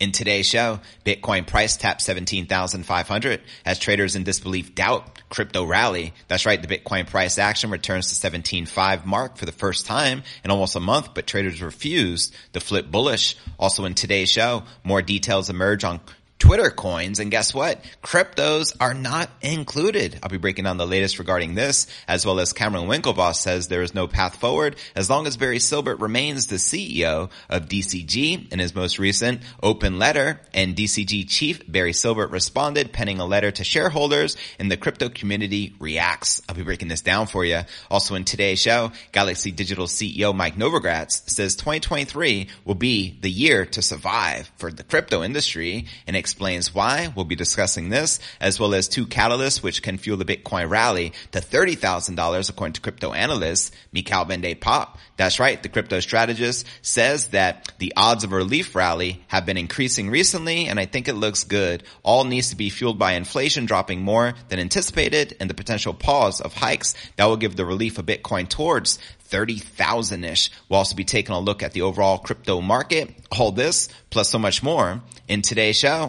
In today's show, Bitcoin price taps 17,500 as traders in disbelief doubt crypto rally. That's right. The Bitcoin price action returns to 17.5 mark for the first time in almost a month, but traders refused to flip bullish. Also in today's show, more details emerge on Twitter coins. And guess what? Cryptos are not included. I'll be breaking down the latest regarding this, as well as Cameron Winklevoss says there is no path forward as long as Barry Silbert remains the CEO of DCG in his most recent open letter. And DCG chief Barry Silbert responded penning a letter to shareholders and the crypto community reacts. I'll be breaking this down for you. Also in today's show, Galaxy Digital CEO Mike Novogratz says 2023 will be the year to survive for the crypto industry and explains why. We'll be discussing this as well as two catalysts which can fuel the Bitcoin rally to $30,000 according to crypto analyst Michaël van Pop. That's right. The crypto strategist says that the odds of a relief rally have been increasing recently and I think it looks good. All needs to be fueled by inflation dropping more than anticipated and the potential pause of hikes that will give the relief of Bitcoin towards 30,000-ish. We'll also be taking a look at the overall crypto market, all this, plus so much more in today's show.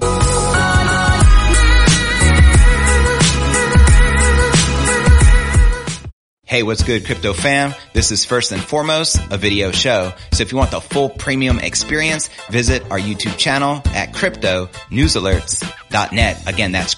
Hey, what's good, crypto fam? This is first and foremost a video show. So if you want the full premium experience, visit our YouTube channel at cryptonewsalerts.net. Again, that's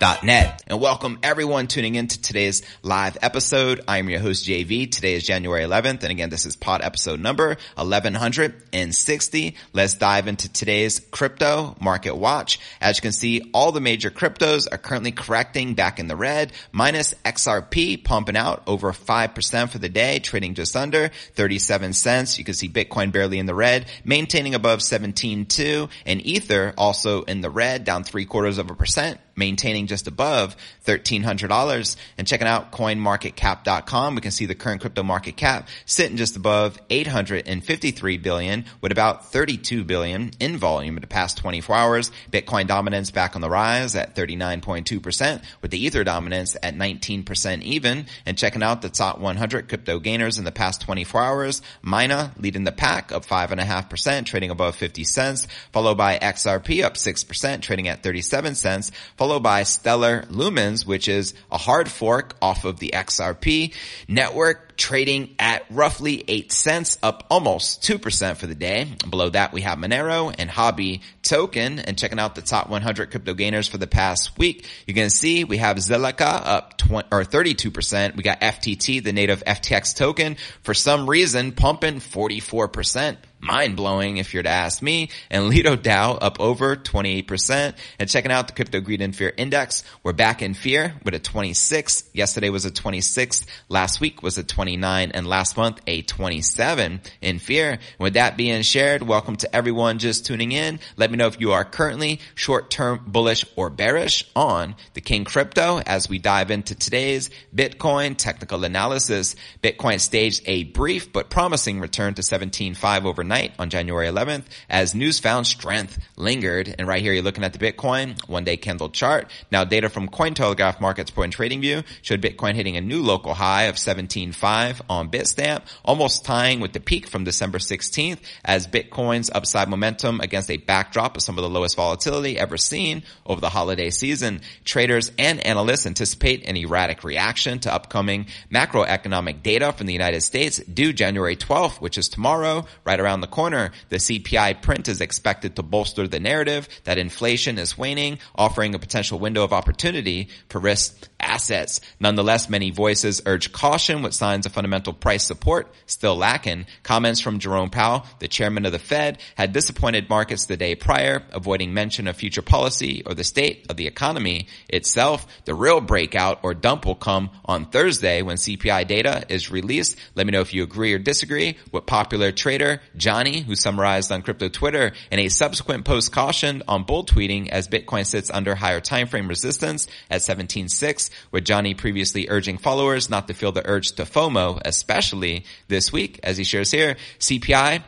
cryptonewsalerts.net. And welcome everyone tuning in to today's live episode. I am your host JV. Today is January 11th. And again, this is pod episode number 1160. Let's dive into today's crypto market watch. As you can see, all the major cryptos are currently correcting back in the red, minus XRP pumping out over 5% for the day, trading just under 37 cents. You can see Bitcoin barely in the red, maintaining above 17.2 and Ether also in the red, down three quarters of a percent maintaining just above $1,300 and checking out coinmarketcap.com. We can see the current crypto market cap sitting just above 853 billion with about 32 billion in volume in the past 24 hours. Bitcoin dominance back on the rise at 39.2% with the Ether dominance at 19% even and checking out the top 100 crypto gainers in the past 24 hours. Mina leading the pack up 5.5% trading above 50 cents followed by XRP up 6% trading at 37 cents followed by Stellar Lumens, which is a hard fork off of the XRP network trading at roughly 8 cents, up almost 2% for the day. Below that, we have Monero and Huobi Token. And checking out the top 100 crypto gainers for the past week, you can see we have Zilliqa up 20, or 32%. We got FTT, the native FTX token, for some reason pumping 44% mind blowing if you're to ask me. And Lido DAO up over 28%. And checking out the crypto greed and fear index, we're back in fear with a 26. Yesterday was a 26. Last week was a 29 and last month a 27 in fear. With that being shared, welcome to everyone just tuning in. Let me know if you are currently short-term bullish or bearish on the King crypto as we dive into today's Bitcoin technical analysis. Bitcoin staged a brief but promising return to 17.5 overnight on January 11th as news found strength lingered. And right here, you're looking at the Bitcoin one day candle chart. Now data from Cointelegraph Markets Point Trading View showed Bitcoin hitting a new local high of 17.5 on Bitstamp, almost tying with the peak from December 16th as Bitcoin's upside momentum against a backdrop of some of the lowest volatility ever seen over the holiday season. Traders and analysts anticipate an erratic reaction to upcoming macroeconomic data from the United States due January 12th, which is tomorrow, right around the corner, the CPI print is expected to bolster the narrative that inflation is waning, offering a potential window of opportunity for risk assets. Nonetheless, many voices urge caution with signs of fundamental price support still lacking. Comments from Jerome Powell, the chairman of the Fed, had disappointed markets the day prior, avoiding mention of future policy or the state of the economy itself. The real breakout or dump will come on Thursday when CPI data is released. Let me know if you agree or disagree with popular trader Johnny, who summarized on crypto Twitter in a subsequent post cautioned on bull tweeting as Bitcoin sits under higher time frame resistance at 17.6, with Johnny previously urging followers not to feel the urge to FOMO, especially this week, as he shares here. CPI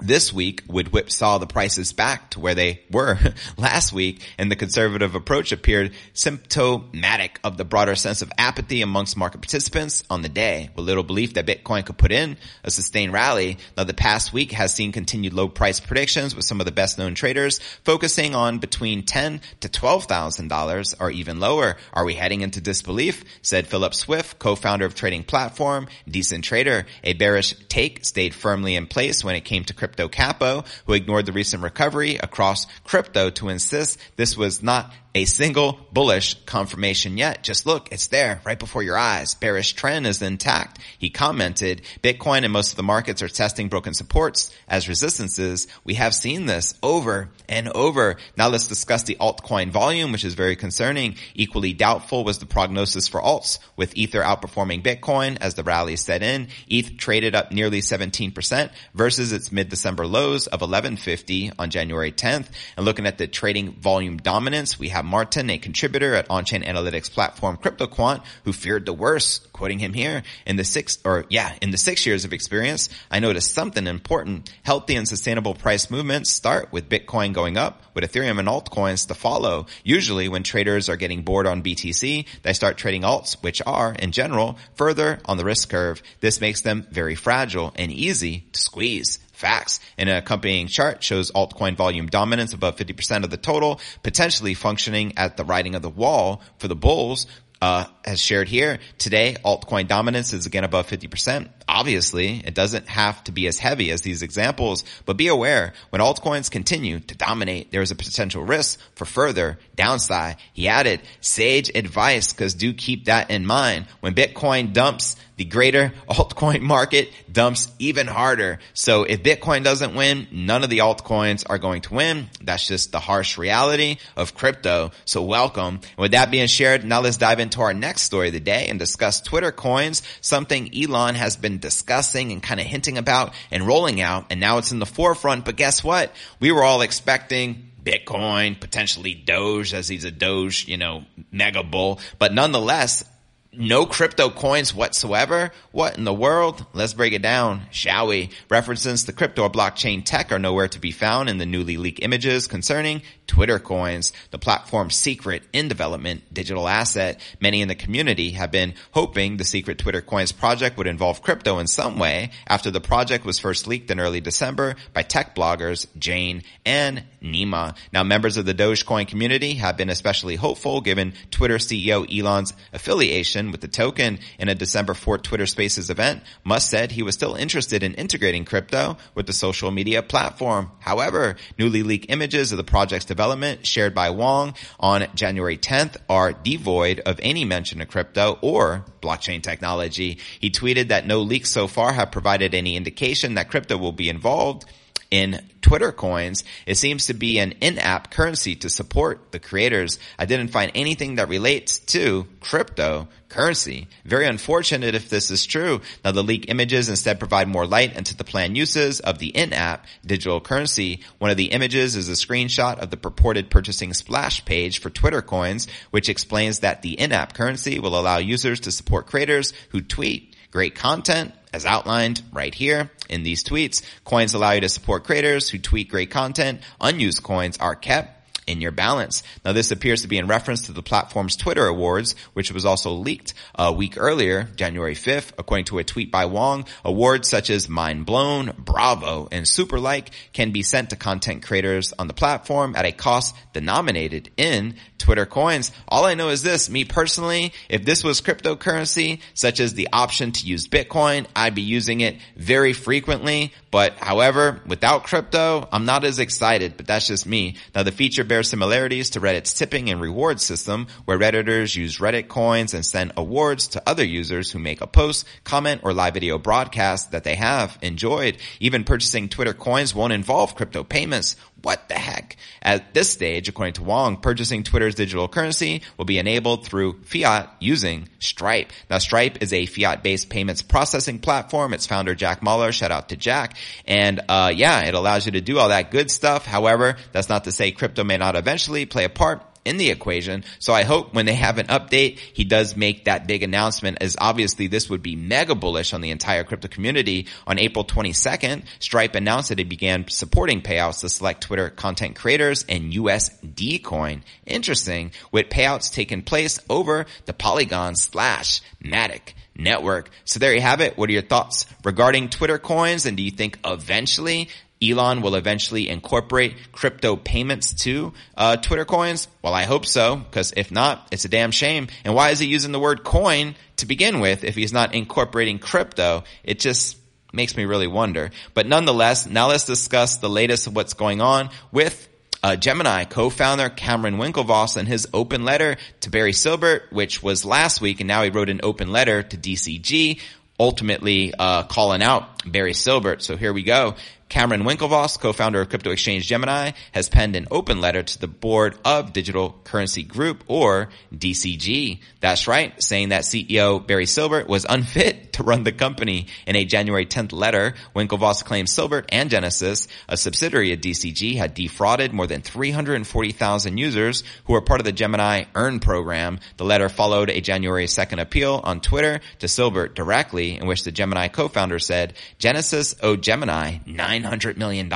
this week would whipsaw the prices back to where they were last week, and the conservative approach appeared symptomatic of the broader sense of apathy amongst market participants on the day, with little belief that Bitcoin could put in a sustained rally. Now, the past week has seen continued low price predictions with some of the best known traders focusing on between ten to twelve thousand dollars or even lower. Are we heading into disbelief? Said Philip Swift, co-founder of trading platform Decentrader. A bearish take stayed firmly in place when it came to crypto Capo, who ignored the recent recovery across crypto to insist this was not a single bullish confirmation yet. Just look, it's there right before your eyes. Bearish trend is intact. He commented, Bitcoin and most of the markets are testing broken supports as resistances. We have seen this over and over. Now let's discuss the altcoin volume, which is very concerning. Equally doubtful was the prognosis for alts with Ether outperforming Bitcoin as the rally set in. ETH traded up nearly 17% versus its mid-December lows of 1150 on January 10th. And looking at the trading volume dominance, we have Martin, a contributor at on-chain analytics platform CryptoQuant, who feared the worst, quoting him here, in the six, or yeah, in the six years of experience, I noticed something important. Healthy and sustainable price movements start with Bitcoin going up, with Ethereum and altcoins to follow. Usually when traders are getting bored on BTC, they start trading alts, which are, in general, further on the risk curve. This makes them very fragile and easy to squeeze. Facts. In an accompanying chart shows altcoin volume dominance above 50% of the total, potentially functioning at the writing of the wall for the bulls, uh, as shared here today, altcoin dominance is again above 50%. Obviously, it doesn't have to be as heavy as these examples, but be aware when altcoins continue to dominate, there is a potential risk for further downside. He added sage advice because do keep that in mind. When Bitcoin dumps, the greater altcoin market dumps even harder. So if Bitcoin doesn't win, none of the altcoins are going to win. That's just the harsh reality of crypto. So welcome. with that being shared, now let's dive into our next story of the day and discuss Twitter coins, something Elon has been discussing and kind of hinting about and rolling out. And now it's in the forefront. But guess what? We were all expecting Bitcoin, potentially Doge as he's a Doge, you know, mega bull. But nonetheless, no crypto coins whatsoever? What in the world? Let's break it down, shall we? References to crypto or blockchain tech are nowhere to be found in the newly leaked images concerning Twitter coins, the platform's secret in development digital asset. Many in the community have been hoping the secret Twitter coins project would involve crypto in some way after the project was first leaked in early December by tech bloggers Jane and Nima. Now members of the Dogecoin community have been especially hopeful given Twitter CEO Elon's affiliation with the token in a December 4th Twitter Spaces event, Musk said he was still interested in integrating crypto with the social media platform. However, newly leaked images of the project's development shared by Wong on January 10th are devoid of any mention of crypto or blockchain technology. He tweeted that no leaks so far have provided any indication that crypto will be involved in Twitter coins, it seems to be an in-app currency to support the creators. I didn't find anything that relates to crypto currency. Very unfortunate if this is true. Now the leak images instead provide more light into the planned uses of the in-app digital currency. One of the images is a screenshot of the purported purchasing splash page for Twitter coins, which explains that the in-app currency will allow users to support creators who tweet great content as outlined right here in these tweets. Coins allow you to support creators who tweet great content. Unused coins are kept in your balance. Now this appears to be in reference to the platform's Twitter awards, which was also leaked a week earlier, January 5th, according to a tweet by Wong. Awards such as Mind Blown, Bravo, and Super Like can be sent to content creators on the platform at a cost denominated in Twitter coins. All I know is this, me personally, if this was cryptocurrency, such as the option to use Bitcoin, I'd be using it very frequently. But however, without crypto, I'm not as excited, but that's just me. Now the feature bears similarities to Reddit's tipping and reward system, where Redditors use Reddit coins and send awards to other users who make a post, comment, or live video broadcast that they have enjoyed. Even purchasing Twitter coins won't involve crypto payments. What the heck? At this stage, according to Wong, purchasing Twitter's digital currency will be enabled through fiat using Stripe. Now Stripe is a fiat-based payments processing platform. Its founder, Jack Mallers, shout out to Jack. And, uh, yeah, it allows you to do all that good stuff. However, that's not to say crypto may not eventually play a part in the equation. So I hope when they have an update, he does make that big announcement as obviously this would be mega bullish on the entire crypto community. On April 22nd, Stripe announced that it began supporting payouts to select Twitter content creators and USD coin. Interesting, with payouts taking place over the Polygon slash Matic network. So there you have it. What are your thoughts regarding Twitter coins? And do you think eventually Elon will eventually incorporate crypto payments to uh, Twitter coins? Well, I hope so, because if not, it's a damn shame. And why is he using the word coin to begin with if he's not incorporating crypto? It just makes me really wonder. But nonetheless, now let's discuss the latest of what's going on with uh, Gemini co-founder Cameron Winklevoss and his open letter to Barry Silbert, which was last week, and now he wrote an open letter to DCG, ultimately uh, calling out Barry Silbert. So here we go. Cameron Winklevoss, co-founder of crypto exchange Gemini, has penned an open letter to the board of Digital Currency Group or DCG. That's right, saying that CEO Barry Silbert was unfit to run the company. In a January 10th letter, Winklevoss claims Silbert and Genesis, a subsidiary of DCG, had defrauded more than 340,000 users who were part of the Gemini Earn program. The letter followed a January 2nd appeal on Twitter to Silbert directly in which the Gemini co-founder said Genesis owed Gemini nine $900 million,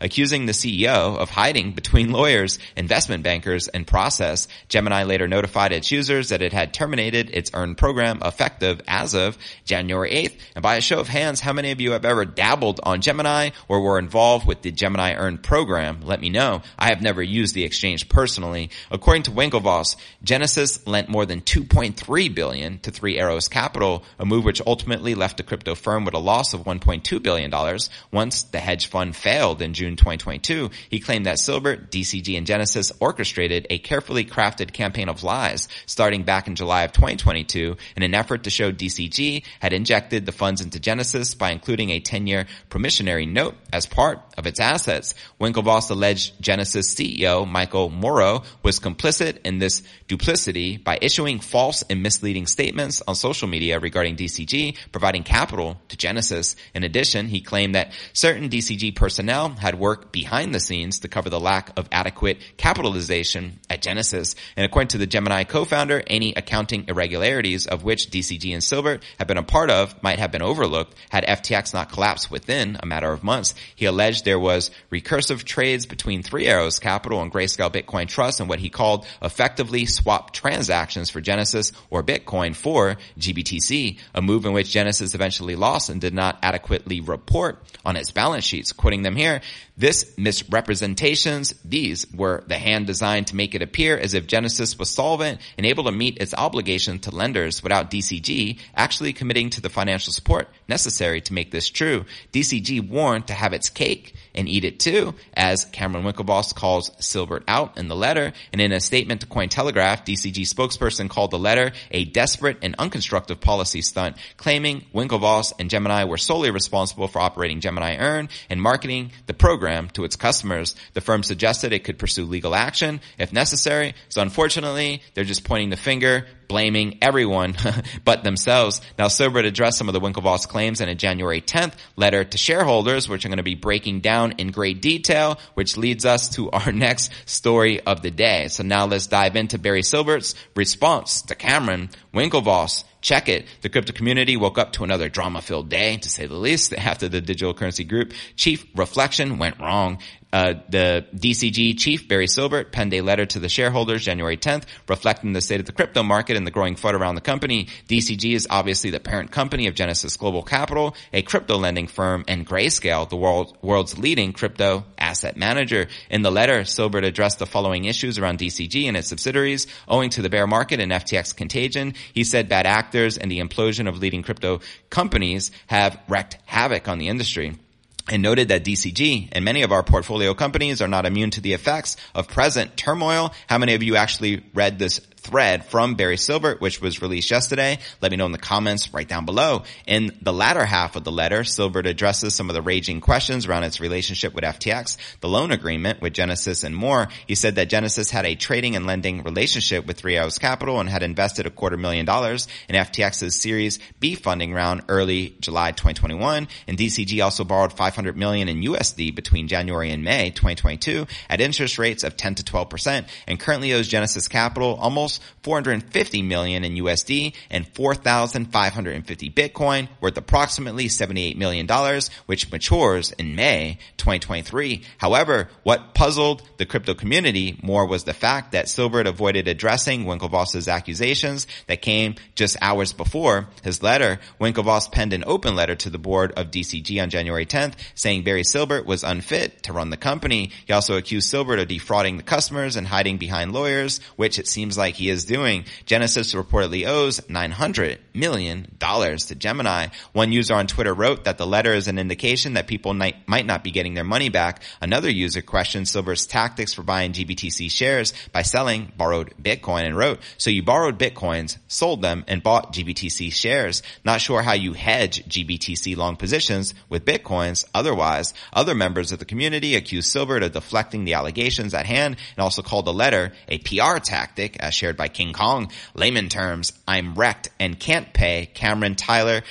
accusing the CEO of hiding between lawyers, investment bankers, and process. Gemini later notified its users that it had terminated its earn program effective as of January 8th. And by a show of hands, how many of you have ever dabbled on Gemini or were involved with the Gemini earn program? Let me know. I have never used the exchange personally. According to Winklevoss, Genesis lent more than 2.3 billion to Three Arrows Capital, a move which ultimately left the crypto firm with a loss of 1.2 billion dollars once the hedge fund failed in June 2022, he claimed that Silbert, DCG, and Genesis orchestrated a carefully crafted campaign of lies starting back in July of 2022 in an effort to show DCG had injected the funds into Genesis by including a 10-year promissory note as part of its assets. Winklevoss alleged Genesis CEO Michael Moro was complicit in this duplicity by issuing false and misleading statements on social media regarding DCG, providing capital to Genesis. In addition, he claimed that certain DCG personnel had worked behind the scenes to cover the lack of adequate capitalization at Genesis. And according to the Gemini co-founder, any accounting irregularities of which DCG and Silbert have been a part of might have been overlooked had FTX not collapsed within a matter of months. He alleged there was recursive trades between Three Arrows Capital and Grayscale Bitcoin Trust and what he called effectively swap transactions for Genesis or Bitcoin for GBTC, a move in which Genesis eventually lost and did not adequately report on its balance balance sheets. Quoting them here, this misrepresentations, these were the hand designed to make it appear as if Genesis was solvent and able to meet its obligation to lenders without DCG actually committing to the financial support necessary to make this true. DCG warned to have its cake and eat it too, as Cameron Winklevoss calls Silbert out in the letter. And in a statement to Cointelegraph, DCG spokesperson called the letter a desperate and unconstructive policy stunt, claiming Winklevoss and Gemini were solely responsible for operating Gemini Earn and marketing the program to its customers. The firm suggested it could pursue legal action if necessary. So unfortunately, they're just pointing the finger, blaming everyone but themselves. Now, Silbert addressed some of the Winklevoss claims in a January 10th letter to shareholders, which I'm going to be breaking down in great detail, which leads us to our next story of the day. So now let's dive into Barry Silbert's response to Cameron Winklevoss. Check it. The crypto community woke up to another drama-filled day, to say the least, after the digital currency group chief reflection went wrong. Uh, the DCG chief, Barry Silbert, penned a letter to the shareholders January 10th, reflecting the state of the crypto market and the growing FUD around the company. DCG is obviously the parent company of Genesis Global Capital, a crypto lending firm, and Grayscale, the world, world's leading crypto asset manager. In the letter, Silbert addressed the following issues around DCG and its subsidiaries. Owing to the bear market and FTX contagion, he said bad actors and the implosion of leading crypto companies have wreaked havoc on the industry and noted that DCG and many of our portfolio companies are not immune to the effects of present turmoil. How many of you actually read this thread from Barry Silbert, which was released yesterday. Let me know in the comments right down below. In the latter half of the letter, Silbert addresses some of the raging questions around its relationship with FTX, the loan agreement with Genesis and more. He said that Genesis had a trading and lending relationship with Three Arrows Capital and had invested a quarter million dollars in FTX's Series B funding round early July 2021. And DCG also borrowed 500 million in USD between January and May 2022 at interest rates of 10 to 12% and currently owes Genesis Capital almost 450 million in USD and 4,550 Bitcoin worth approximately $78 million, which matures in May 2023. However, what puzzled the crypto community more was the fact that Silbert avoided addressing Winklevoss's accusations that came just hours before his letter. Winklevoss penned an open letter to the board of DCG on January 10th saying Barry Silbert was unfit to run the company. He also accused Silbert of defrauding the customers and hiding behind lawyers, which it seems like he is doing. Genesis reportedly owes $900 million to Gemini. One user on Twitter wrote that the letter is an indication that people might not be getting their money back. Another user questioned Silbert's tactics for buying GBTC shares by selling borrowed Bitcoin and wrote, so you borrowed Bitcoins, sold them, and bought GBTC shares. Not sure how you hedge GBTC long positions with Bitcoins. Otherwise, other members of the community accused Silbert of deflecting the allegations at hand and also called the letter a PR tactic as shared by King Kong. Layman terms, I'm wrecked and can't pay Cameron Tyler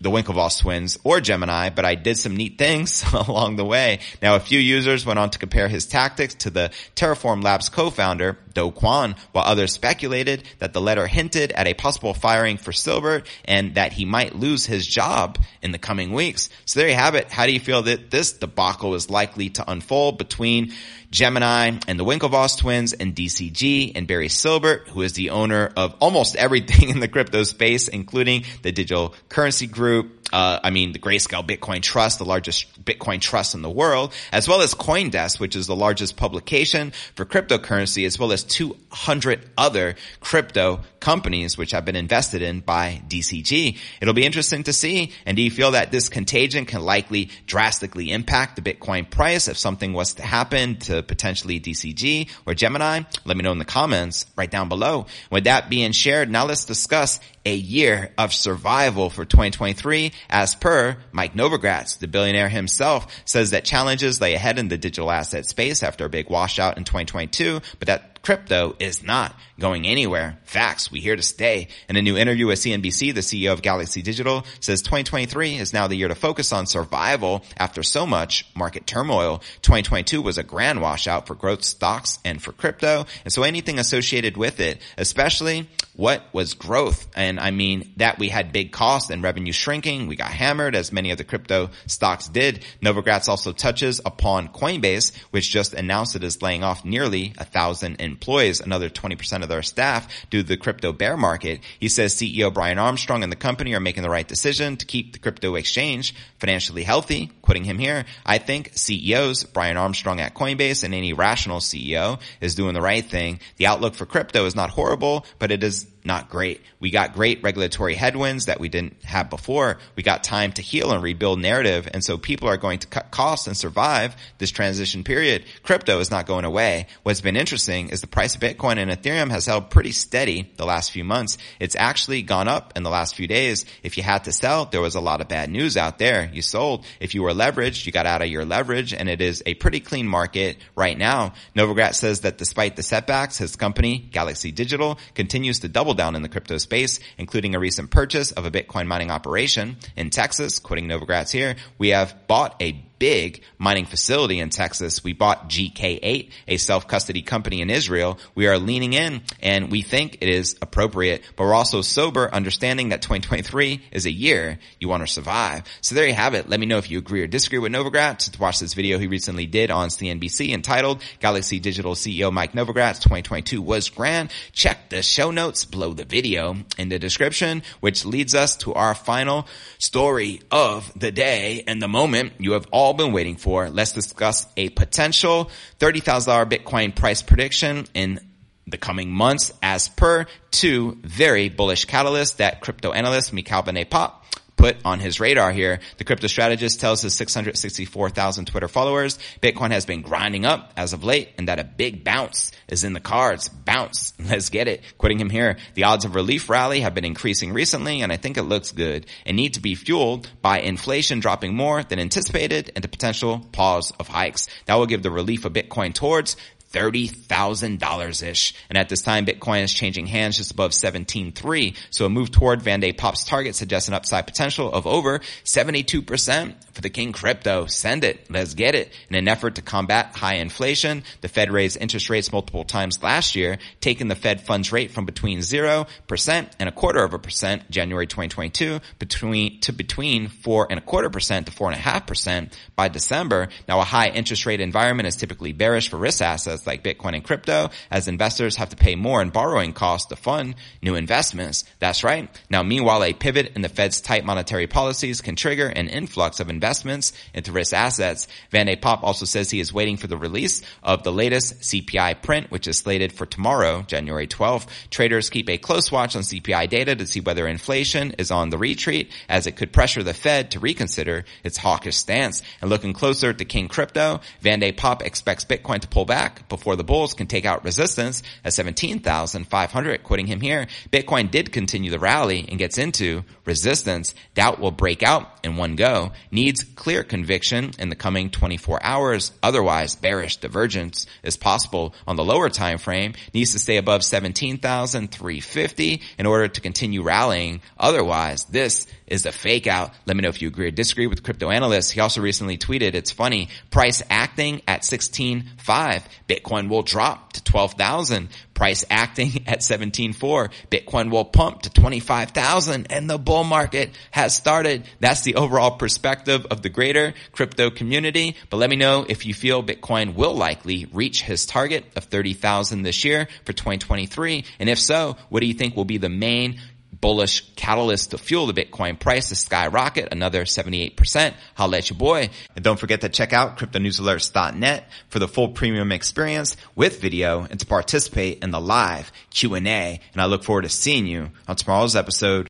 the Winklevoss twins or Gemini, but I did some neat things along the way. Now, a few users went on to compare his tactics to the Terraform Labs co-founder, Do Kwon, while others speculated that the letter hinted at a possible firing for Silbert and that he might lose his job in the coming weeks. So there you have it. How do you feel that this debacle is likely to unfold between Gemini and the Winklevoss twins and DCG and Barry Silbert, who is the owner of almost everything in the crypto space, including the digital currency group, uh, I mean, the Grayscale Bitcoin Trust, the largest Bitcoin trust in the world, as well as Coindesk, which is the largest publication for cryptocurrency, as well as 200 other crypto companies which have been invested in by DCG. It'll be interesting to see. And do you feel that this contagion can likely drastically impact the Bitcoin price if something was to happen to potentially DCG or Gemini? Let me know in the comments right down below. With that being shared, now let's discuss a year of survival for 2023 as per Mike Novogratz, the billionaire himself says that challenges lay ahead in the digital asset space after a big washout in 2022, but that crypto is not going anywhere. Facts, we here to stay. In a new interview with CNBC, the CEO of Galaxy Digital says 2023 is now the year to focus on survival after so much market turmoil. 2022 was a grand washout for growth stocks and for crypto. And so anything associated with it, especially what was growth? And I mean that we had big costs and revenue shrinking. We got hammered as many of the crypto stocks did. Novogratz also touches upon Coinbase, which just announced it is laying off nearly a thousand employs another 20% of their staff due to the crypto bear market. He says CEO Brian Armstrong and the company are making the right decision to keep the crypto exchange financially healthy. Quoting him here, I think CEOs, Brian Armstrong at Coinbase and any rational CEO is doing the right thing. The outlook for crypto is not horrible, but it is not great. We got great regulatory headwinds that we didn't have before. We got time to heal and rebuild narrative. And so people are going to cut costs and survive this transition period. Crypto is not going away. What's been interesting is the price of Bitcoin and Ethereum has held pretty steady the last few months. It's actually gone up in the last few days. If you had to sell, there was a lot of bad news out there. You sold. If you were leveraged, you got out of your leverage and it is a pretty clean market right now. Novogratz says that despite the setbacks, his company, Galaxy Digital, continues to double down in the crypto space, including a recent purchase of a Bitcoin mining operation in Texas. Quoting Novogratz here, we have bought a big mining facility in Texas. We bought GK8, a self-custody company in Israel. We are leaning in and we think it is appropriate, but we're also sober, understanding that 2023 is a year you want to survive. So there you have it. Let me know if you agree or disagree with Novogratz. Watch this video he recently did on CNBC entitled Galaxy Digital CEO Mike Novogratz 2022 was grand. Check the show notes below the video in the description, which leads us to our final story of the day and the moment you have all all been waiting for. Let's discuss a potential $30,000 Bitcoin price prediction in the coming months as per two very bullish catalysts that crypto analyst Michael van de Poppe put on his radar here. The crypto strategist tells his 664,000 Twitter followers Bitcoin has been grinding up as of late and that a big bounce is in the cards. Bounce. Let's get it. Quitting him here. The odds of relief rally have been increasing recently and I think it looks good and need to be fueled by inflation dropping more than anticipated and the potential pause of hikes. That will give the relief of Bitcoin towards $30,000-ish. And at this time, Bitcoin is changing hands just above 17.3. So a move toward Van de Poppe's target suggests an upside potential of over 72% for the King crypto. Send it. Let's get it. In an effort to combat high inflation, the Fed raised interest rates multiple times last year, taking the Fed funds rate from between 0% and a quarter of a percent January 2022 between, to between four and a quarter percent to four and a half percent by December. Now a high interest rate environment is typically bearish for risk assets assets like Bitcoin and crypto as investors have to pay more in borrowing costs to fund new investments. That's right. Now, meanwhile, a pivot in the Fed's tight monetary policies can trigger an influx of investments into risk assets. Van de Poppe also says he is waiting for the release of the latest CPI print, which is slated for tomorrow, January 12th. Traders keep a close watch on CPI data to see whether inflation is on the retreat as it could pressure the Fed to reconsider its hawkish stance. And looking closer to King Crypto, Van de Poppe expects Bitcoin to pull back before the bulls can take out resistance at 17,500, quitting him here. Bitcoin did continue the rally and gets into resistance. Doubt will break out in one go. Needs clear conviction in the coming 24 hours. Otherwise, bearish divergence is possible on the lower time frame. Needs to stay above 17,350 in order to continue rallying. Otherwise, this is a fake out. Let me know if you agree or disagree with crypto analysts. He also recently tweeted, it's funny, price acting at 16.5. Bitcoin will drop to 12,000. Price acting at 17.4. Bitcoin will pump to 25,000 and the bull market has started. That's the overall perspective of the greater crypto community. But let me know if you feel Bitcoin will likely reach his target of 30,000 this year for 2023. And if so, what do you think will be the main bullish catalyst to fuel the Bitcoin price to skyrocket another 78%. Holla at your boy. And don't forget to check out cryptonewsalerts.net for the full premium experience with video and to participate in the live Q&A. And I look forward to seeing you on tomorrow's episode